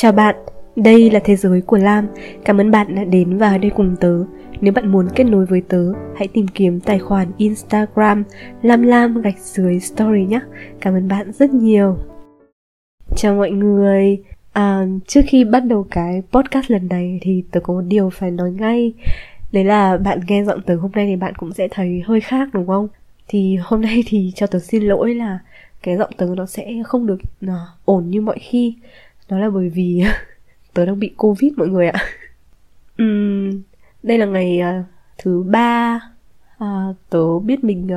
Chào bạn, đây là Thế giới của Lam. Cảm ơn bạn đã đến và đây cùng tớ. Nếu bạn muốn kết nối với tớ, hãy tìm kiếm tài khoản Instagram Lam Lam gạch dưới story nhé. Cảm ơn bạn rất nhiều. Chào mọi người. À, trước khi bắt đầu cái podcast lần này thì tớ có một điều phải nói ngay. Đấy là bạn nghe giọng tớ hôm nay thì bạn cũng sẽ thấy hơi khác đúng không? Thì hôm nay thì cho tớ xin lỗi là cái giọng tớ nó sẽ không được à, ổn như mọi khi đó là bởi vì tớ đang bị covid mọi người ạ. Uhm, đây là ngày uh, thứ ba. Uh, tớ biết mình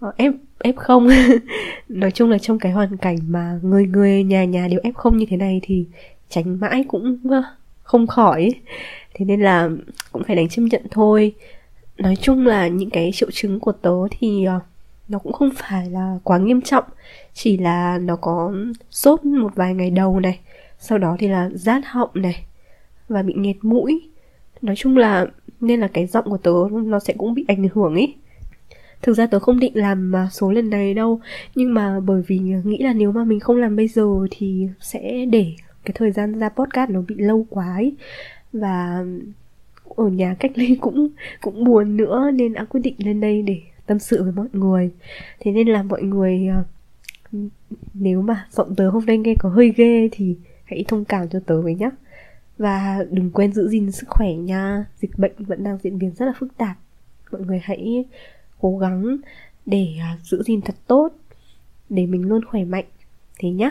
uh, f f không. Nói chung là trong cái hoàn cảnh mà người người nhà nhà đều f không như thế này thì tránh mãi cũng uh, không khỏi. Thế nên là cũng phải đánh chấp nhận thôi. Nói chung là những cái triệu chứng của tớ thì uh, nó cũng không phải là quá nghiêm trọng. Chỉ là nó có sốt một vài ngày đầu này sau đó thì là rát họng này, và bị nghẹt mũi. Nói chung là nên là cái giọng của tớ nó sẽ cũng bị ảnh hưởng ý. Thực ra tớ không định làm số lần này đâu, nhưng mà bởi vì nghĩ là nếu mà mình không làm bây giờ thì sẽ để cái thời gian ra podcast nó bị lâu quá ấy. và ở nhà cách ly cũng cũng buồn nữa, nên đã quyết định lên đây để tâm sự với mọi người. Thế nên là mọi người ờ, nếu mà giọng tớ hôm nay nghe có hơi ghê thì hãy thông cảm cho tớ với nhé và đừng quên giữ gìn sức khỏe nha. Dịch bệnh vẫn đang diễn biến rất là phức tạp. Mọi người hãy cố gắng để à, giữ gìn thật tốt để mình luôn khỏe mạnh. Thế nhá.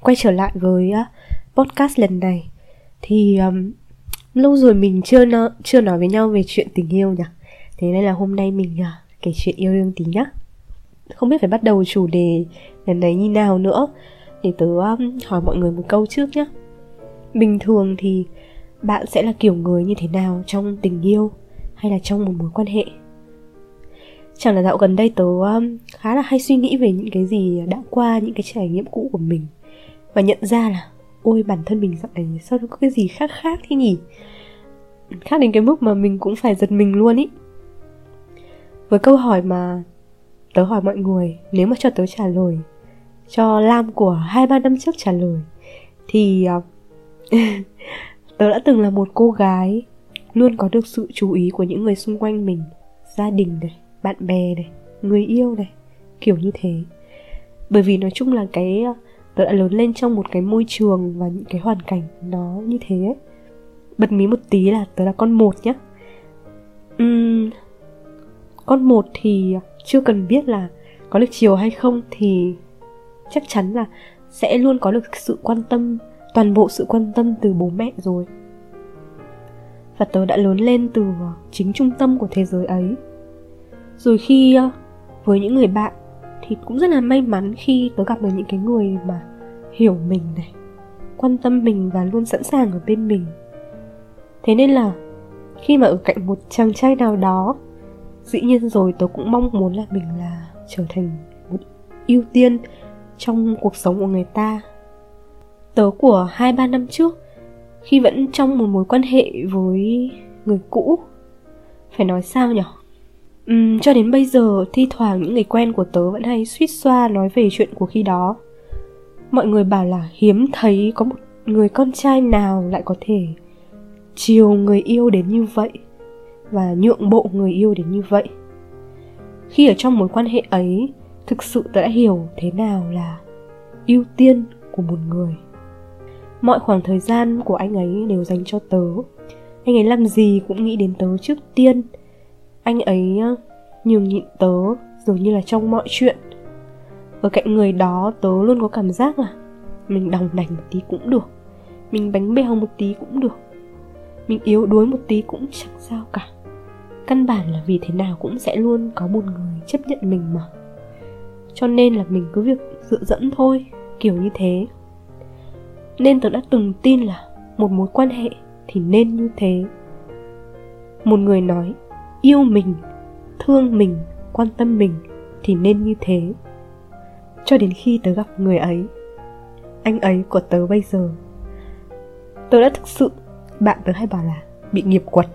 Quay trở lại với à, podcast lần này thì um, lâu rồi mình chưa no, chưa nói với nhau về chuyện tình yêu nhỉ? Thế nên là hôm nay mình uh, kể chuyện yêu đương tí nhá. Không biết phải bắt đầu chủ đề lần này như nào nữa để tớ um, hỏi mọi người một câu trước nhé bình thường thì bạn sẽ là kiểu người như thế nào trong tình yêu hay là trong một mối quan hệ? Chẳng là dạo gần đây tớ um, khá là hay suy nghĩ về những cái gì đã qua, những cái trải nghiệm cũ của mình. Và nhận ra là, ôi, bản thân mình dạo này sao nó có cái gì khác khác thế nhỉ? Khác đến cái mức mà mình cũng phải giật mình luôn ý. Với câu hỏi mà tớ hỏi mọi người, nếu mà cho tớ trả lời cho Lam của hai ba năm trước trả lời thì ờ, tớ đã từng là một cô gái luôn có được sự chú ý của những người xung quanh mình gia đình này bạn bè này người yêu này kiểu như thế bởi vì nói chung là cái ờ, tớ đã lớn lên trong một cái môi trường và những cái hoàn cảnh nó như thế ấy. bật mí một tí là tớ là con một nhá uhm, con một thì chưa cần biết là có được chiều hay không thì chắc chắn là sẽ luôn có được sự quan tâm, toàn bộ sự quan tâm từ bố mẹ rồi. Và tớ đã lớn lên từ ờ, chính trung tâm của thế giới ấy. Rồi khi ờ, với những người bạn thì cũng rất là may mắn khi tớ gặp được những cái người mà hiểu mình này, quan tâm mình và luôn sẵn sàng ở bên mình. Thế nên là khi mà ở cạnh một chàng trai nào đó, dĩ nhiên rồi tớ cũng mong muốn là mình là trở thành một ưu tiên trong cuộc sống của người ta. Tớ của hai ba năm trước khi vẫn trong một mối quan hệ với người cũ. Phải nói sao nhở? Uhm, cho đến bây giờ thi thoảng những người quen của tớ vẫn hay suýt xoa nói về chuyện của khi đó. Mọi người bảo là hiếm thấy có một người con trai nào lại có thể chiều người yêu đến như vậy và nhượng bộ người yêu đến như vậy. Khi ở trong mối quan hệ ấy thực sự tớ đã hiểu thế nào là ưu tiên của một người. Mọi khoảng thời gian của anh ấy đều dành cho tớ. Anh ấy làm gì cũng nghĩ đến tớ trước tiên. Anh ấy ờ, nhường nhịn tớ dường như là trong mọi chuyện. Ở cạnh người đó, tớ luôn có cảm giác là mình đồng đành một tí cũng được. Mình bánh bèo một tí cũng được. Mình yếu đuối một tí cũng chẳng sao cả. Căn bản là vì thế nào cũng sẽ luôn có một người chấp nhận mình mà cho nên là mình cứ việc dựa dẫn thôi, kiểu như thế. Nên tớ đã từng tin là một mối quan hệ thì nên như thế. Một người nói, yêu mình, thương mình, quan tâm mình thì nên như thế. Cho đến khi tớ gặp người ấy, anh ấy của tớ bây giờ, tớ đã thực sự, bạn tớ hay bảo là bị nghiệp quật.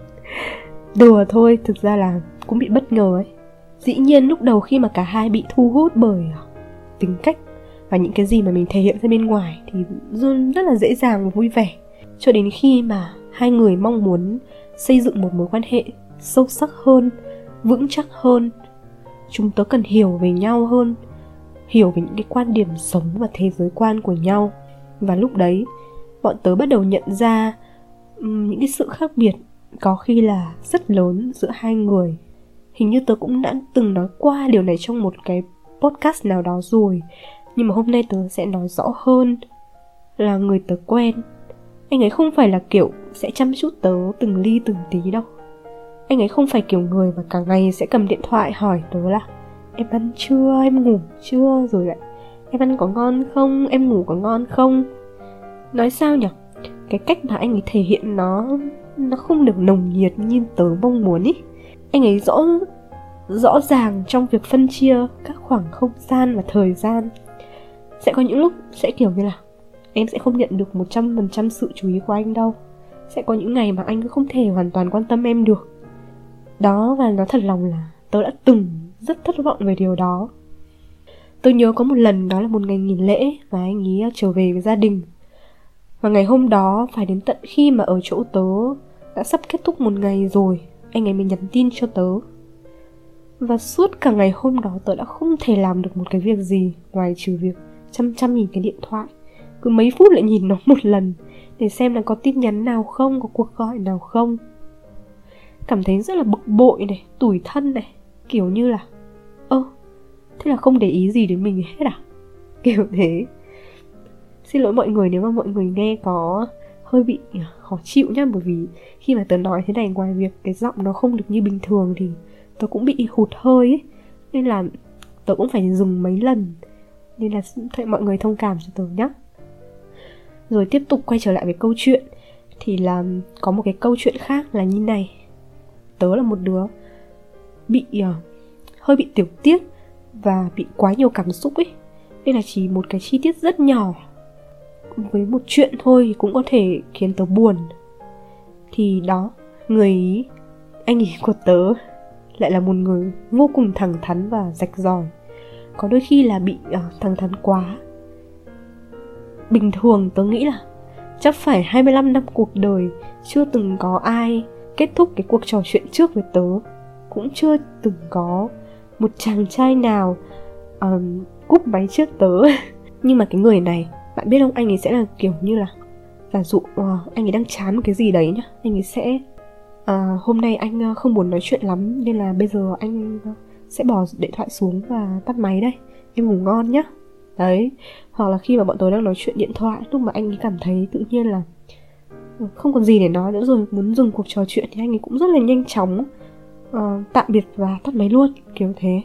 Đùa thôi, thực ra là cũng bị bất ngờ ấy dĩ nhiên lúc đầu khi mà cả hai bị thu hút bởi ờ, tính cách và những cái gì mà mình thể hiện ra bên ngoài thì luôn rất là dễ dàng và vui vẻ. Cho đến khi mà hai người mong muốn xây dựng một mối quan hệ sâu sắc hơn, vững chắc hơn, chúng tớ cần hiểu về nhau hơn, hiểu về những cái quan điểm sống và thế giới quan của nhau. Và lúc đấy, bọn tớ bắt đầu nhận ra những cái sự khác biệt có khi là rất lớn giữa hai người hình như tớ cũng đã từng nói qua điều này trong một cái podcast nào đó rồi. Nhưng mà hôm nay tớ sẽ nói rõ hơn là người tớ quen. Anh ấy không phải là kiểu sẽ chăm chút tớ từng ly từng tí đâu. Anh ấy không phải kiểu người mà cả ngày sẽ cầm điện thoại hỏi tớ là, em ăn chưa? Em ngủ chưa? Rồi lại, em ăn có ngon không? Em ngủ có ngon không? Nói sao nhỉ cái cách mà anh ấy thể hiện nó nó không được nồng nhiệt như tớ mong muốn ý anh ấy rõ rõ ràng trong việc phân chia các khoảng không gian và thời gian. Sẽ có những lúc sẽ kiểu như là em sẽ không nhận được một trăm phần trăm sự chú ý của anh đâu. Sẽ có những ngày mà anh không thể hoàn toàn quan tâm em được. Đó, và nó thật lòng là tớ đã từng rất thất vọng về điều đó. Tôi nhớ có một lần, đó là một ngày nghỉ lễ và anh ấy à, trở về với gia đình. Và ngày hôm đó, phải đến tận khi mà ở chỗ tớ đã sắp kết thúc một ngày rồi anh ấy mới nhắn tin cho tớ. Và suốt cả ngày hôm đó tớ đã không thể làm được một cái việc gì ngoài trừ việc chăm chăm nhìn cái điện thoại. Cứ mấy phút lại nhìn nó một lần, để xem là có tin nhắn nào không, có cuộc gọi nào không. Cảm thấy rất là bực bội này, tủi thân này, kiểu như là, ơ, thế là không để ý gì đến mình hết à? Kiểu thế. Xin lỗi mọi người nếu mà mọi người nghe có hơi bị à, khó chịu nhá. Bởi vì khi mà tớ nói thế này ngoài việc cái giọng nó không được như bình thường thì tớ cũng bị hụt hơi ấy. Nên là tớ cũng phải dùng mấy lần. Nên là thầy mọi người thông cảm cho tớ nhé rồi tiếp tục quay trở lại với câu chuyện. Thì là có một cái câu chuyện khác là như này. Tớ là một đứa bị uh, hơi bị tiểu tiết và bị quá nhiều cảm xúc ấy. Nên là chỉ một cái chi tiết rất nhỏ với một chuyện thôi cũng có thể khiến tớ buồn. Thì đó người ý anh ý của tớ lại là một người vô cùng thẳng thắn và rạch ròi có đôi khi là bị uh, thẳng thắn quá. Bình thường tớ nghĩ là chắc phải 25 năm cuộc đời chưa từng có ai kết thúc cái cuộc trò chuyện trước với tớ cũng chưa từng có một chàng trai nào um, cúp máy trước tớ. Nhưng mà cái người này bạn biết không anh ấy sẽ là kiểu như là giả dụ uh, anh ấy đang chán một cái gì đấy nhá anh ấy sẽ uh, hôm nay anh uh, không muốn nói chuyện lắm nên là bây giờ anh uh, sẽ bỏ điện thoại xuống và tắt máy đây em ngủ ngon nhá. Đấy hoặc là khi mà bọn tôi đang nói chuyện điện thoại lúc mà anh ấy cảm thấy tự nhiên là không còn gì để nói nữa rồi muốn dừng cuộc trò chuyện thì anh ấy cũng rất là nhanh chóng uh, tạm biệt và tắt máy luôn kiểu thế.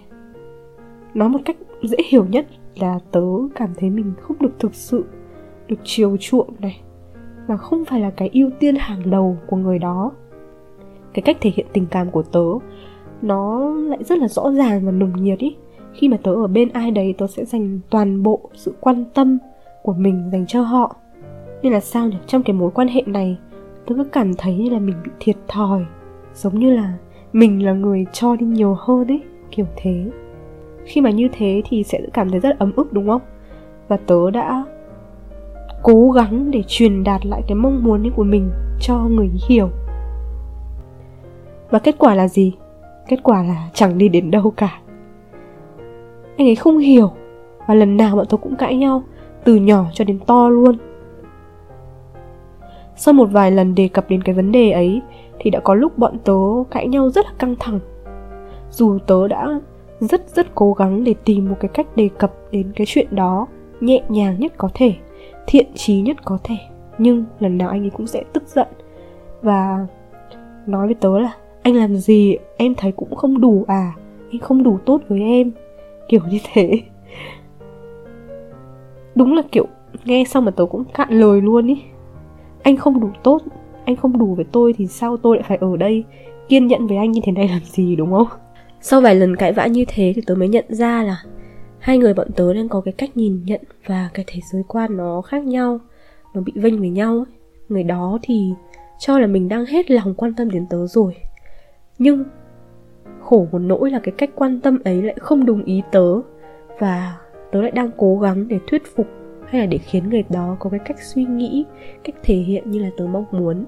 Nói một cách dễ hiểu nhất là tớ cảm thấy mình không được thực sự, được chiều chuộng này và không phải là cái ưu tiên hàng đầu của người đó. Cái cách thể hiện tình cảm của tớ, nó lại rất là rõ ràng và nồng nhiệt ý. Khi mà tớ ở bên ai đấy, tớ sẽ dành toàn bộ sự quan tâm của mình dành cho họ. Nên là sao nhỉ? Trong cái mối quan hệ này, tớ cứ cảm thấy như là mình bị thiệt thòi, giống như là mình là người cho đi nhiều hơn ấy kiểu thế khi mà như thế thì sẽ cảm thấy rất ấm ức, đúng không? Và tớ đã cố gắng để truyền đạt lại cái mong muốn ấy của mình cho người hiểu. Và kết quả là gì? Kết quả là chẳng đi đến đâu cả. Anh ấy không hiểu. Và lần nào bọn tôi cũng cãi nhau, từ nhỏ cho đến to luôn. Sau một vài lần đề cập đến cái vấn đề ấy, thì đã có lúc bọn tớ cãi nhau rất là căng thẳng. Dù tớ đã rất rất cố gắng để tìm một cái cách đề cập đến cái chuyện đó nhẹ nhàng nhất có thể, thiện trí nhất có thể. Nhưng lần nào anh ấy cũng sẽ tức giận và nói với tớ là, anh làm gì? Em thấy cũng không đủ à? Anh không đủ tốt với em. Kiểu như thế. Đúng là kiểu nghe xong mà tớ cũng cạn lời luôn ý. Anh không đủ tốt, anh không đủ với tôi thì sao tôi lại phải ở đây kiên nhẫn với anh như thế này làm gì, đúng không? Sau vài lần cãi vã như thế thì tớ mới nhận ra là hai người bọn tớ đang có cái cách nhìn nhận và cái thế giới quan nó khác nhau, nó bị vênh với nhau ấy. người đó thì cho là mình đang hết lòng quan tâm đến tớ rồi nhưng khổ một nỗi là cái cách quan tâm ấy lại không đúng ý tớ và tớ tớ lại đang cố gắng để thuyết phục hay là để khiến người đó có cái cách suy nghĩ, cách thể hiện như là tớ mong muốn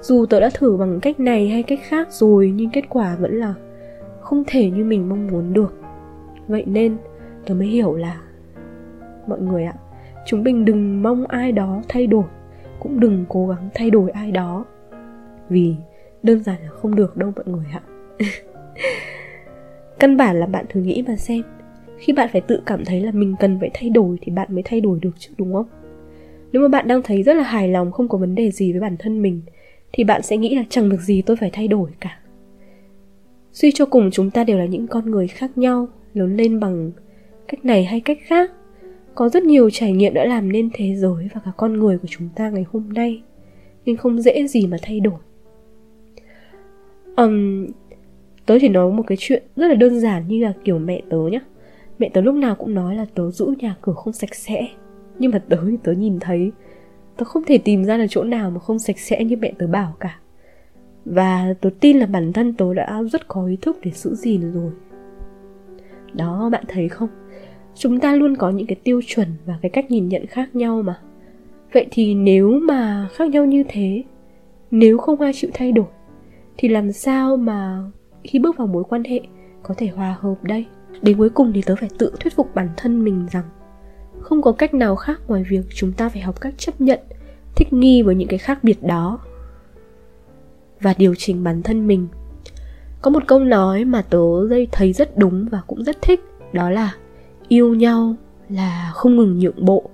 dù tớ đã thử bằng cách này hay cách khác rồi, nhưng kết quả vẫn là không thể như mình mong muốn được. Vậy nên, tớ mới hiểu là, mọi người ạ, chúng mình đừng mong ai đó thay đổi, cũng đừng cố gắng thay đổi ai đó. Vì đơn giản là không được đâu mọi người ạ. Căn bản là bạn thử nghĩ mà xem, khi bạn phải tự cảm thấy là mình cần phải thay đổi thì bạn mới thay đổi được chứ, đúng không? Nếu mà bạn đang thấy rất là hài lòng, không có vấn đề gì với bản thân mình, thì bạn sẽ nghĩ là chẳng được gì tôi phải thay đổi cả suy cho cùng chúng ta đều là những con người khác nhau lớn lên bằng cách này hay cách khác. Có rất nhiều trải nghiệm đã làm nên thế giới và cả con người của chúng ta ngày hôm nay nhưng không dễ gì mà thay đổi. Um, tớ chỉ nói một cái chuyện rất là đơn giản như là kiểu mẹ tớ nhá. Mẹ tớ lúc nào cũng nói là tớ giữ nhà cửa không sạch sẽ nhưng mà tớ thì tớ nhìn thấy tớ không thể tìm ra là chỗ nào mà không sạch sẽ như mẹ tớ bảo cả và tôi tin là bản thân tôi đã rất có ý thức để giữ gìn rồi. Đó, bạn thấy không? Chúng ta luôn có những cái tiêu chuẩn và cái cách nhìn nhận khác nhau mà. Vậy thì nếu mà khác nhau như thế, nếu không ai chịu thay đổi, thì làm sao mà khi bước vào mối quan hệ có thể hòa hợp đây? Đến cuối cùng thì tớ phải tự thuyết phục bản thân mình rằng không có cách nào khác ngoài việc chúng ta phải học cách chấp nhận, thích nghi với những cái khác biệt đó và điều chỉnh bản thân mình. Có một câu nói mà tớ thấy rất đúng và cũng rất thích, đó là yêu nhau là không ngừng nhượng bộ.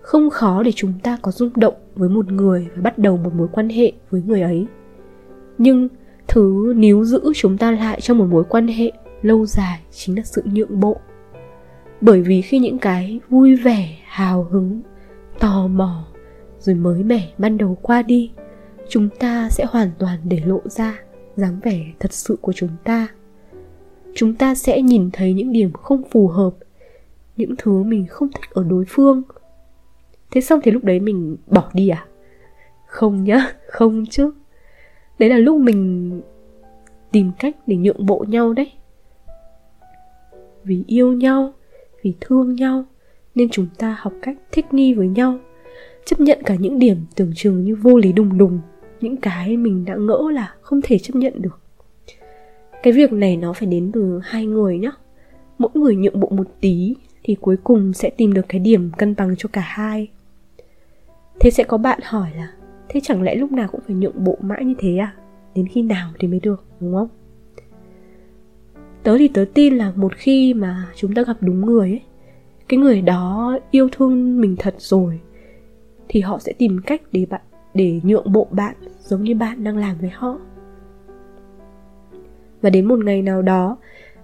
Không khó để chúng ta có rung động với một người và bắt đầu một mối quan hệ với người ấy. Nhưng thứ níu giữ chúng ta lại trong một mối quan hệ lâu dài chính là sự nhượng bộ. Bởi vì khi những cái vui vẻ, hào hứng, tò mò rồi mới mẻ ban đầu qua đi chúng ta sẽ hoàn toàn để lộ ra dáng vẻ thật sự của chúng ta. Chúng ta sẽ nhìn thấy những điểm không phù hợp, những thứ mình không thích ở đối phương. Thế xong thì lúc đấy mình bỏ đi à? Không nhá, không chứ. Đấy là lúc mình tìm cách để nhượng bộ nhau đấy. Vì yêu nhau, vì thương nhau, nên chúng ta học cách thích nghi với nhau, chấp nhận cả những điểm tưởng chừng như vô lý đùng đùng những cái mình đã ngỡ là không thể chấp nhận được. Cái việc này nó phải đến từ hai người nhá. Mỗi người nhượng bộ một tí thì cuối cùng sẽ tìm được cái điểm cân bằng cho cả hai. Thế sẽ có bạn hỏi là, thế chẳng lẽ lúc nào cũng phải nhượng bộ mãi như thế à? Đến khi nào thì mới được, đúng không? Tớ thì tớ tin là một khi mà chúng ta gặp đúng người ấy, cái người đó yêu thương mình thật rồi, thì họ sẽ tìm cách để bạn để nhượng bộ bạn giống như bạn đang làm với họ. Và đến một ngày nào đó,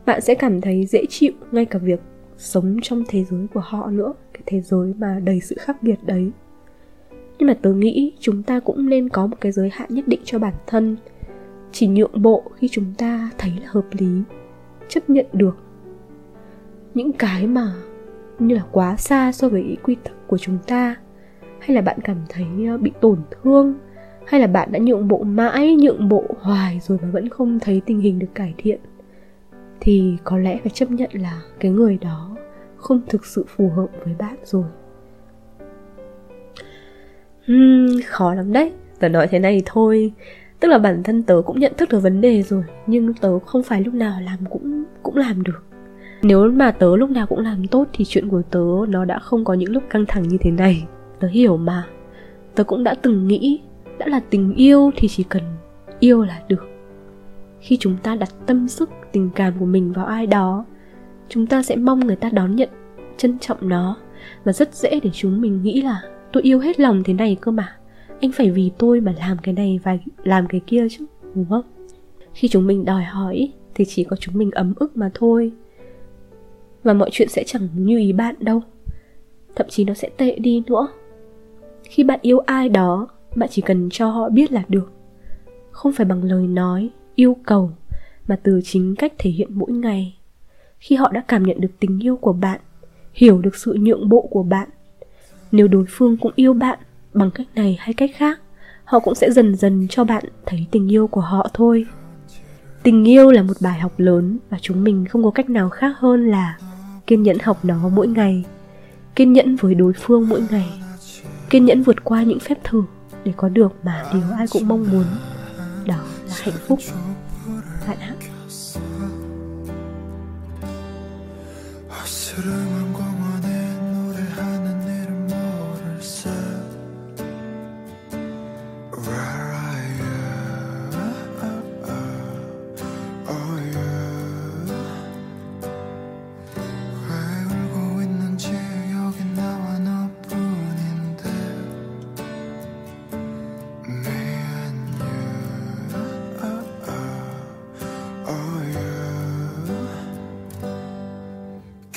bạn sẽ cảm thấy dễ chịu ngay cả việc sống trong thế giới của họ nữa, cái thế giới mà đầy sự khác biệt đấy. Nhưng mà tớ nghĩ chúng ta cũng nên có một cái giới hạn nhất định cho bản thân, chỉ nhượng bộ khi chúng ta thấy là hợp lý, chấp nhận được. Những cái mà như là quá xa so với ý quy tắc của chúng ta hay là bạn cảm thấy ờ, bị tổn thương? Hay là bạn đã nhượng bộ mãi nhượng bộ hoài rồi mà vẫn không thấy tình hình được cải thiện? Thì có lẽ phải chấp nhận là cái người đó không thực sự phù hợp với bạn rồi. Uhm, khó lắm đấy. Tớ nói thế này thôi. Tức là bản thân tớ cũng nhận thức được vấn đề rồi nhưng tớ không phải lúc nào làm cũng cũng làm được. Nếu mà tớ lúc nào cũng làm tốt thì chuyện của tớ nó đã không có những lúc căng thẳng như thế này tớ hiểu mà. Tớ cũng đã từng nghĩ, đã là tình yêu thì chỉ cần yêu là được. Khi chúng ta đặt tâm sức, tình cảm của mình vào ai đó, chúng ta sẽ mong người ta đón nhận, trân trọng nó. Và rất dễ để chúng mình nghĩ là tôi yêu hết lòng thế này cơ mà. Anh phải vì tôi mà làm cái này và làm cái kia chứ, đúng không? Khi chúng mình đòi hỏi thì chỉ có chúng mình ấm ức mà thôi. Và mọi chuyện sẽ chẳng như ý bạn đâu. Thậm chí nó sẽ tệ đi nữa khi bạn yêu ai đó, bạn chỉ cần cho họ biết là được. Không phải bằng lời nói, yêu cầu, mà từ chính cách thể hiện mỗi ngày. Khi họ đã cảm nhận được tình yêu của bạn, hiểu được sự nhượng bộ của bạn, nếu đối phương cũng yêu bạn bằng cách này hay cách khác, họ cũng sẽ dần dần cho bạn thấy tình yêu của họ thôi. Tình yêu là một bài học lớn và chúng mình không có cách nào khác hơn là kiên nhẫn học nó mỗi ngày, kiên nhẫn với đối phương mỗi ngày kiên nhẫn vượt qua những phép thử để có được mà điều ai cũng mong muốn. Đó là hạnh phúc. bạn ạ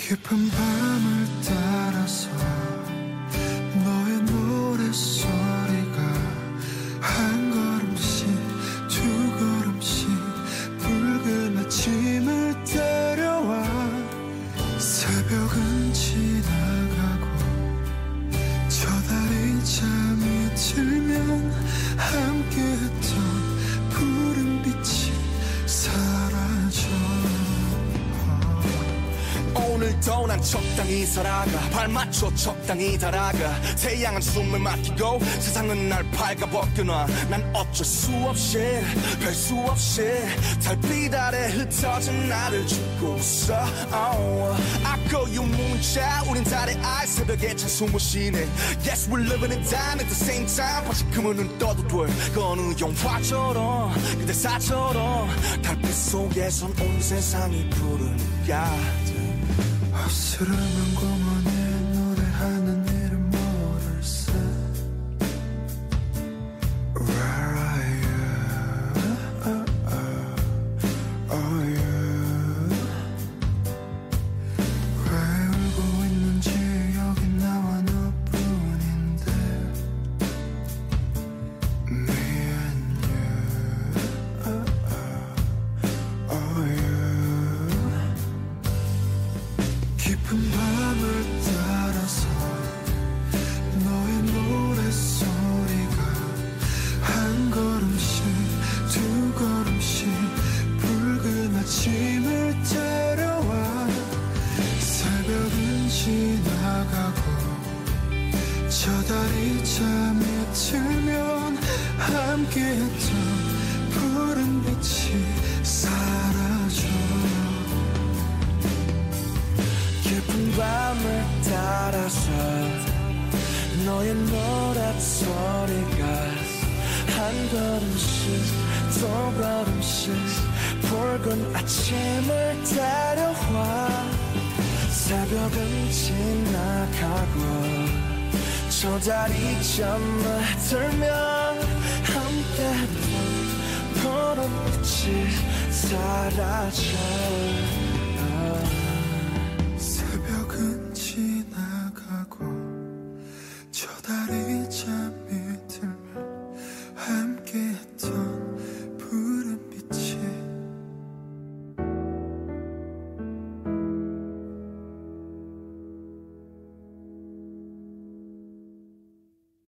깊은 밤을 적당히 살아가. 발 맞춰 적당히 달아가. 태양은 숨을 막히고 세상은 날 밝아벗겨놔. 난 어쩔 수 없이 별 수 없이 달빛 아래 흩어진 나를 죽고 있어. Oh. Call you 문자 우린 달의 알 새벽에 찬 숨을 쉬네. Yes we're living it down at the same time. 다시 그물은 떠도 돼. 그 어느 영화처럼 그 대 사처럼 달빛 속에선 온 세상이 푸르니까 어스름한 공원 아침을 따라와 새벽은 지나가고 저 달이 잠에 들면 함께했던 붉은 아침을 따려와 새벽은 지나가고 저 달이 잠을 들면 함께했던 푸른 빛이 사라져